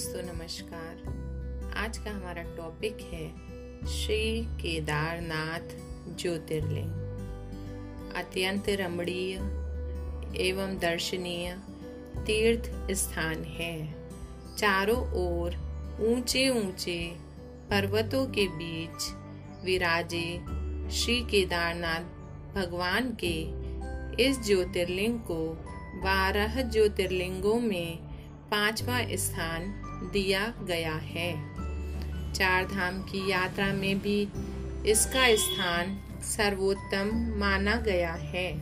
दोस्तों, नमस्कार। आज का हमारा टॉपिक है श्री केदारनाथ ज्योतिर्लिंग। अत्यंत रमणीय एवं दर्शनीय तीर्थ स्थान है। चारों ओर ऊँचे ऊँचे पर्वतों के बीच विराजे श्री केदारनाथ भगवान के इस ज्योतिर्लिंग को बारह ज्योतिर्लिंगों में पांचवा स्थान दिया गया है। चार धाम की यात्रा में भी इसका स्थान सर्वोत्तम माना गया है।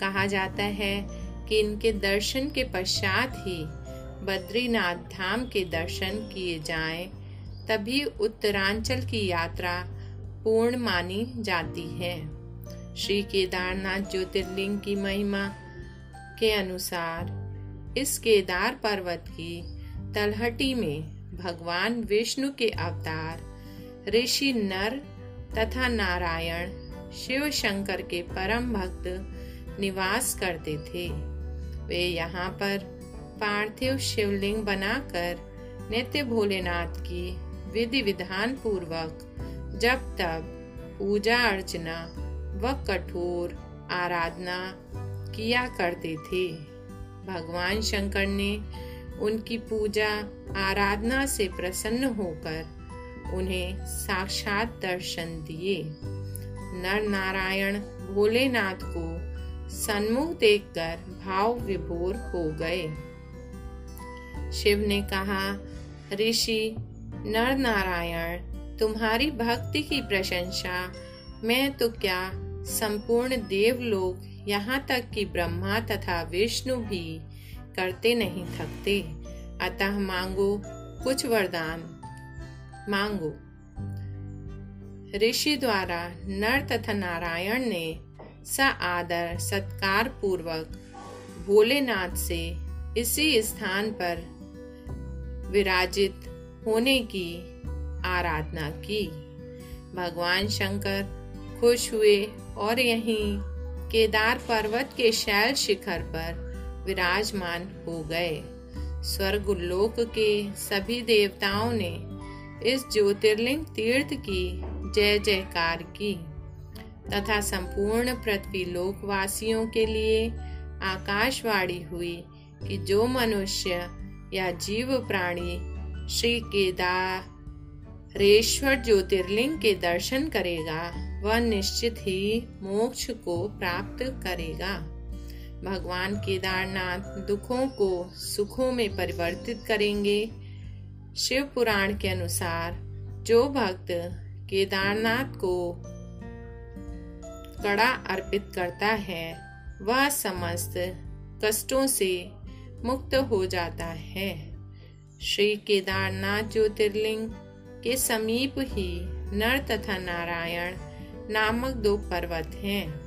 कहा जाता है कि इनके दर्शन के पश्चात ही बद्रीनाथ धाम के दर्शन किए जाएँ, तभी उत्तरांचल की यात्रा पूर्ण मानी जाती है। श्री केदारनाथ ज्योतिर्लिंग की महिमा के अनुसार इस केदार पर्वत की तलहटी में भगवान विष्णु के अवतार, ऋषि नर तथा नारायण शिव शंकर के परम भक्त निवास करते थे। वे यहाँ पर पार्थिव शिवलिंग बनाकर नित्य भोलेनाथ की विधि विधान पूर्वक जब तब पूजा अर्चना व कठोर आराधना किया करते थे। भगवान शंकर ने उनकी पूजा आराधना से प्रसन्न होकर उन्हें साक्षात दर्शन दिए। नर नारायण भोलेनाथ को सन्मुख देखकर भाव विभोर हो गए। शिव ने कहा, ऋषि नर नारायण तुम्हारी भक्ति की प्रशंसा, मैं तो क्या संपूर्ण देवलोक यहाँ तक कि ब्रह्मा तथा विष्णु भी करते नहीं, थकते अतः मांगो कुछ वरदान। मांगो। ऋषि द्वारा नर तथा नारायण ने स आदर, सत्कार पूर्वक भोलेनाथ से इसी स्थान पर विराजित होने की आराधना की। भगवान शंकर खुश हुए और यहीं केदार पर्वत के शैल शिखर पर विराजमान हो गए। स्वर्ग लोक के सभी देवताओं ने इस ज्योतिर्लिंग तीर्थ की जय जयकार की तथा संपूर्ण पृथ्वी लोकवासियों के लिए आकाशवाणी हुई कि जो मनुष्य या जीव प्राणी श्री केदारेश्वर ज्योतिर्लिंग के दर्शन करेगा, वह निश्चित ही मोक्ष को प्राप्त करेगा। भगवान केदारनाथ दुखों को सुखों में परिवर्तित करेंगे। शिव पुराण के अनुसार जो भक्त केदारनाथ को कड़ा अर्पित करता है, वह समस्त कष्टों से मुक्त हो जाता है। श्री केदारनाथ ज्योतिर्लिंग के समीप ही नर तथा नारायण नामक दो पर्वत हैं।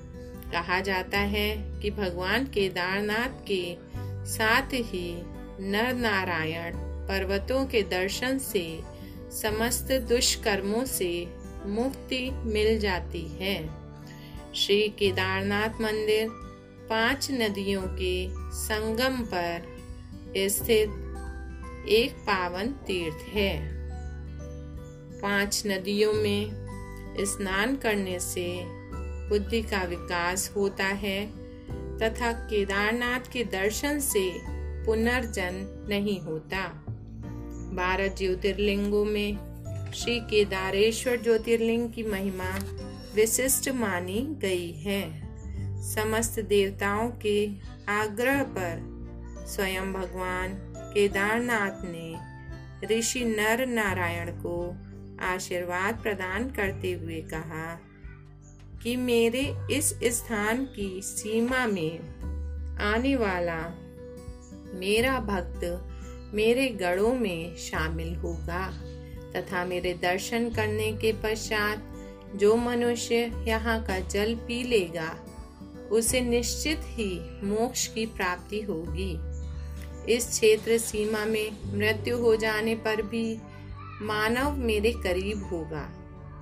कहा जाता है कि भगवान केदारनाथ के साथ ही नर नारायण पर्वतों के दर्शन से समस्त दुष्कर्मों से मुक्ति मिल जाती है। श्री केदारनाथ मंदिर पाँच नदियों के संगम पर स्थित एक पावन तीर्थ है। पाँच नदियों में स्नान करने से बुद्धि का विकास होता है, तथा केदारनाथ के दर्शन से पुनर्जन नहीं होता। बारह ज्योतिर्लिंगों में श्री केदारेश्वर ज्योतिर्लिंग की महिमा विशिष्ट मानी गई है। समस्त देवताओं के आग्रह पर स्वयं भगवान केदारनाथ ने ऋषि नर नारायण को आशीर्वाद प्रदान करते हुए कहा कि मेरे इस स्थान की सीमा में आने वाला मेरा भक्त मेरे गढ़ों में शामिल होगा तथा मेरे दर्शन करने के पश्चात जो मनुष्य यहाँ का जल पी लेगा, उसे निश्चित ही मोक्ष की प्राप्ति होगी। इस क्षेत्र सीमा में मृत्यु हो जाने पर भी मानव मेरे करीब होगा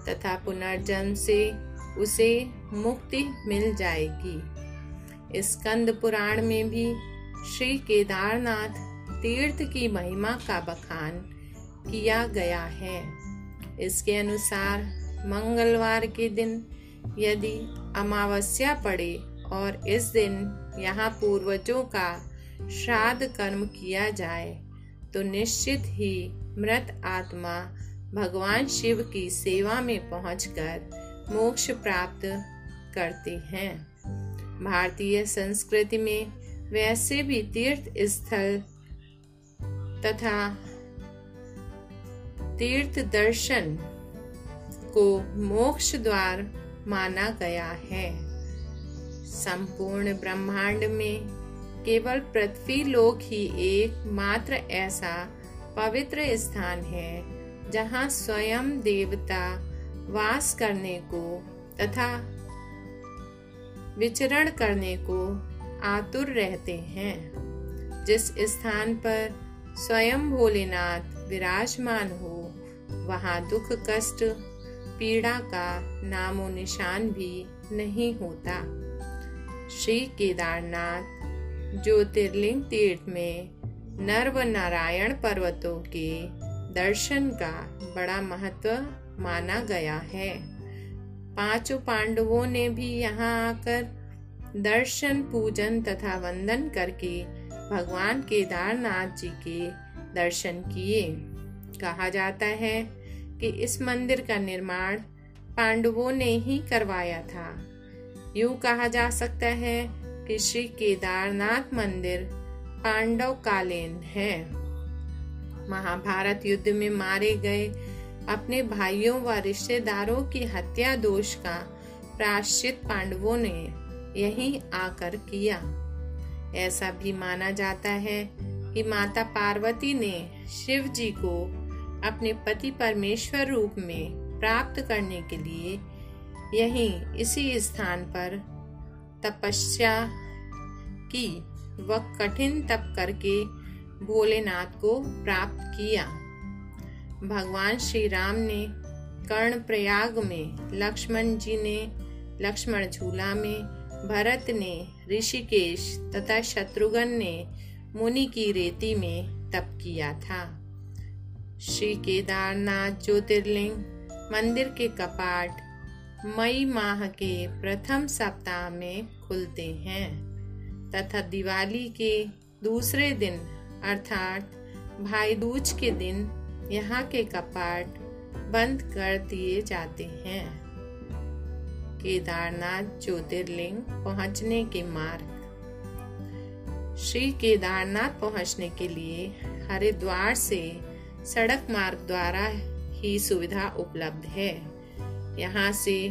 तथा पुनर्जन्म से उसे मुक्ति मिल जाएगी। स्कंद पुराण में भी श्री केदारनाथ तीर्थ की महिमा का बखान किया गया है। इसके अनुसार मंगलवार के दिन यदि अमावस्या पड़े और इस दिन यहाँ पूर्वजों का श्राद्ध कर्म किया जाए तो निश्चित ही मृत आत्मा भगवान शिव की सेवा में पहुंचकर मोक्ष प्राप्त करते हैं। भारतीय संस्कृति में वैसे भी तीर्थ स्थल तथा तीर्थ दर्शन को मोक्ष द्वार माना गया है। संपूर्ण ब्रह्मांड में केवल पृथ्वी लोक ही एक मात्र ऐसा पवित्र स्थान है, जहाँ स्वयं देवता वास करने को तथा विचरण करने को आतुर रहते हैं। जिस स्थान पर स्वयं भोलेनाथ विराजमान हो, वहाँ दुख, कष्ट, पीड़ा का नामो निशान भी नहीं होता। श्री केदारनाथ ज्योतिर्लिंग तीर्थ में नर्व नारायण पर्वतों के दर्शन का बड़ा महत्व माना गया है। पाँचों पांडवों ने भी यहाँ आकर दर्शन, पूजन तथा वंदन करके भगवान केदारनाथ जी के दर्शन किए। कहा जाता है कि इस मंदिर का निर्माण पांडवों ने ही करवाया था। यूँ कहा जा सकता है कि श्री केदारनाथ मंदिर पांडव कालीन है। महाभारत युद्ध में मारे गए अपने भाइयों व रिश्तेदारों की हत्या दोष का प्राश्चित पांडवों ने यहीं आकर किया। ऐसा भी माना जाता है कि माता पार्वती ने शिव जी को अपने पति परमेश्वर रूप में प्राप्त करने के लिए यहीं इसी स्थान पर तपस्या की व कठिन तप करके भोलेनाथ को प्राप्त किया। भगवान श्री राम ने कर्ण प्रयाग में लक्ष्मण जी ने लक्ष्मण झूला में भरत ने ऋषिकेश तथा शत्रुघ्न ने मुनि की रेती में तप किया था। श्री केदारनाथ ज्योतिर्लिंग, मंदिर के कपाट मई माह के प्रथम सप्ताह में खुलते हैं। तथा दिवाली के दूसरे दिन, अर्थात भाई दूज के दिन यहाँ के कपाट बंद कर दिए जाते हैं। केदारनाथ ज्योतिर्लिंग पहुँचने के मार्ग। श्री केदारनाथ पहुँचने के लिए हरिद्वार से सड़क मार्ग द्वारा ही सुविधा उपलब्ध है। यहाँ से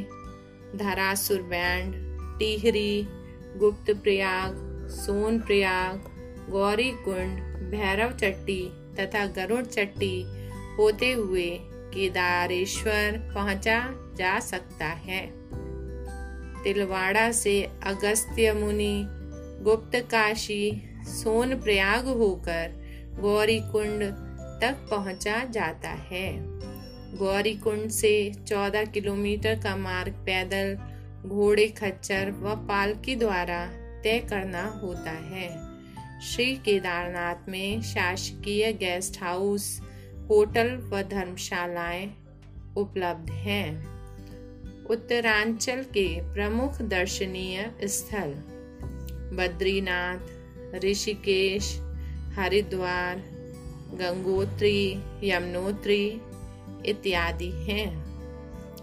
धरासुर बैंड, टिहरी, गुप्त प्रयाग, सोन प्रयाग गौरी कुंड भैरव चट्टी तथा गरुड़ चट्टी होते हुए केदारेश्वर पहुँचा जा सकता है। तिलवाड़ा से अगस्त्य मुनि गुप्त काशी सोन प्रयाग होकर गौरीकुंड तक पहुँचा जाता है। गौरीकुंड से 14 किलोमीटर का मार्ग पैदल घोड़े खच्चर व पालकी द्वारा तय करना होता है। श्री केदारनाथ में शासकीय गेस्ट हाउस होटल व धर्मशालाएँ उपलब्ध हैं। उत्तरांचल के प्रमुख दर्शनीय स्थल बद्रीनाथ, ऋषिकेश, हरिद्वार, गंगोत्री, यमुनोत्री इत्यादि हैं।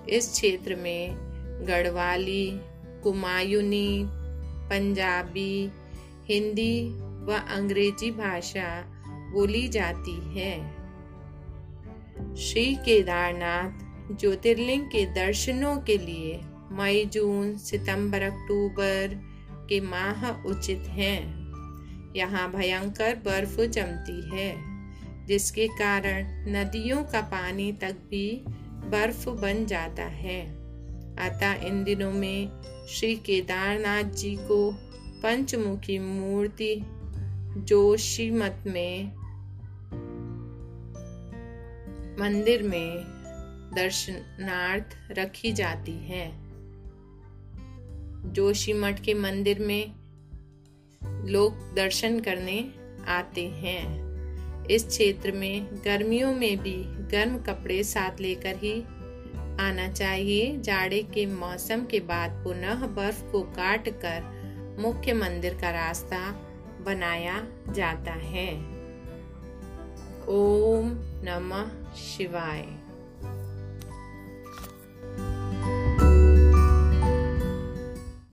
इस क्षेत्र में गढ़वाली, कुमायूनी, पंजाबी, हिंदी व अंग्रेज़ी भाषा बोली जाती है। श्री केदारनाथ ज्योतिर्लिंग के दर्शनों के लिए मई, जून, सितंबर, अक्टूबर के माह उचित हैं। यहाँ भयंकर बर्फ़ जमती है, जिसके कारण नदियों का पानी तक भी बर्फ़ बन जाता है अतः इन दिनों में श्री केदारनाथ जी को पंचमुखी मूर्ति जोशीमत में मंदिर में दर्शनार्थ रखी जाती है। जोशीमठ के मंदिर में लोग दर्शन करने आते हैं। इस क्षेत्र में गर्मियों में भी गर्म कपड़े साथ लेकर ही आना चाहिए। जाड़े के मौसम के बाद पुनः बर्फ़ को काट कर मुख्य मंदिर का रास्ता बनाया जाता है। ओम नमः शिवाय।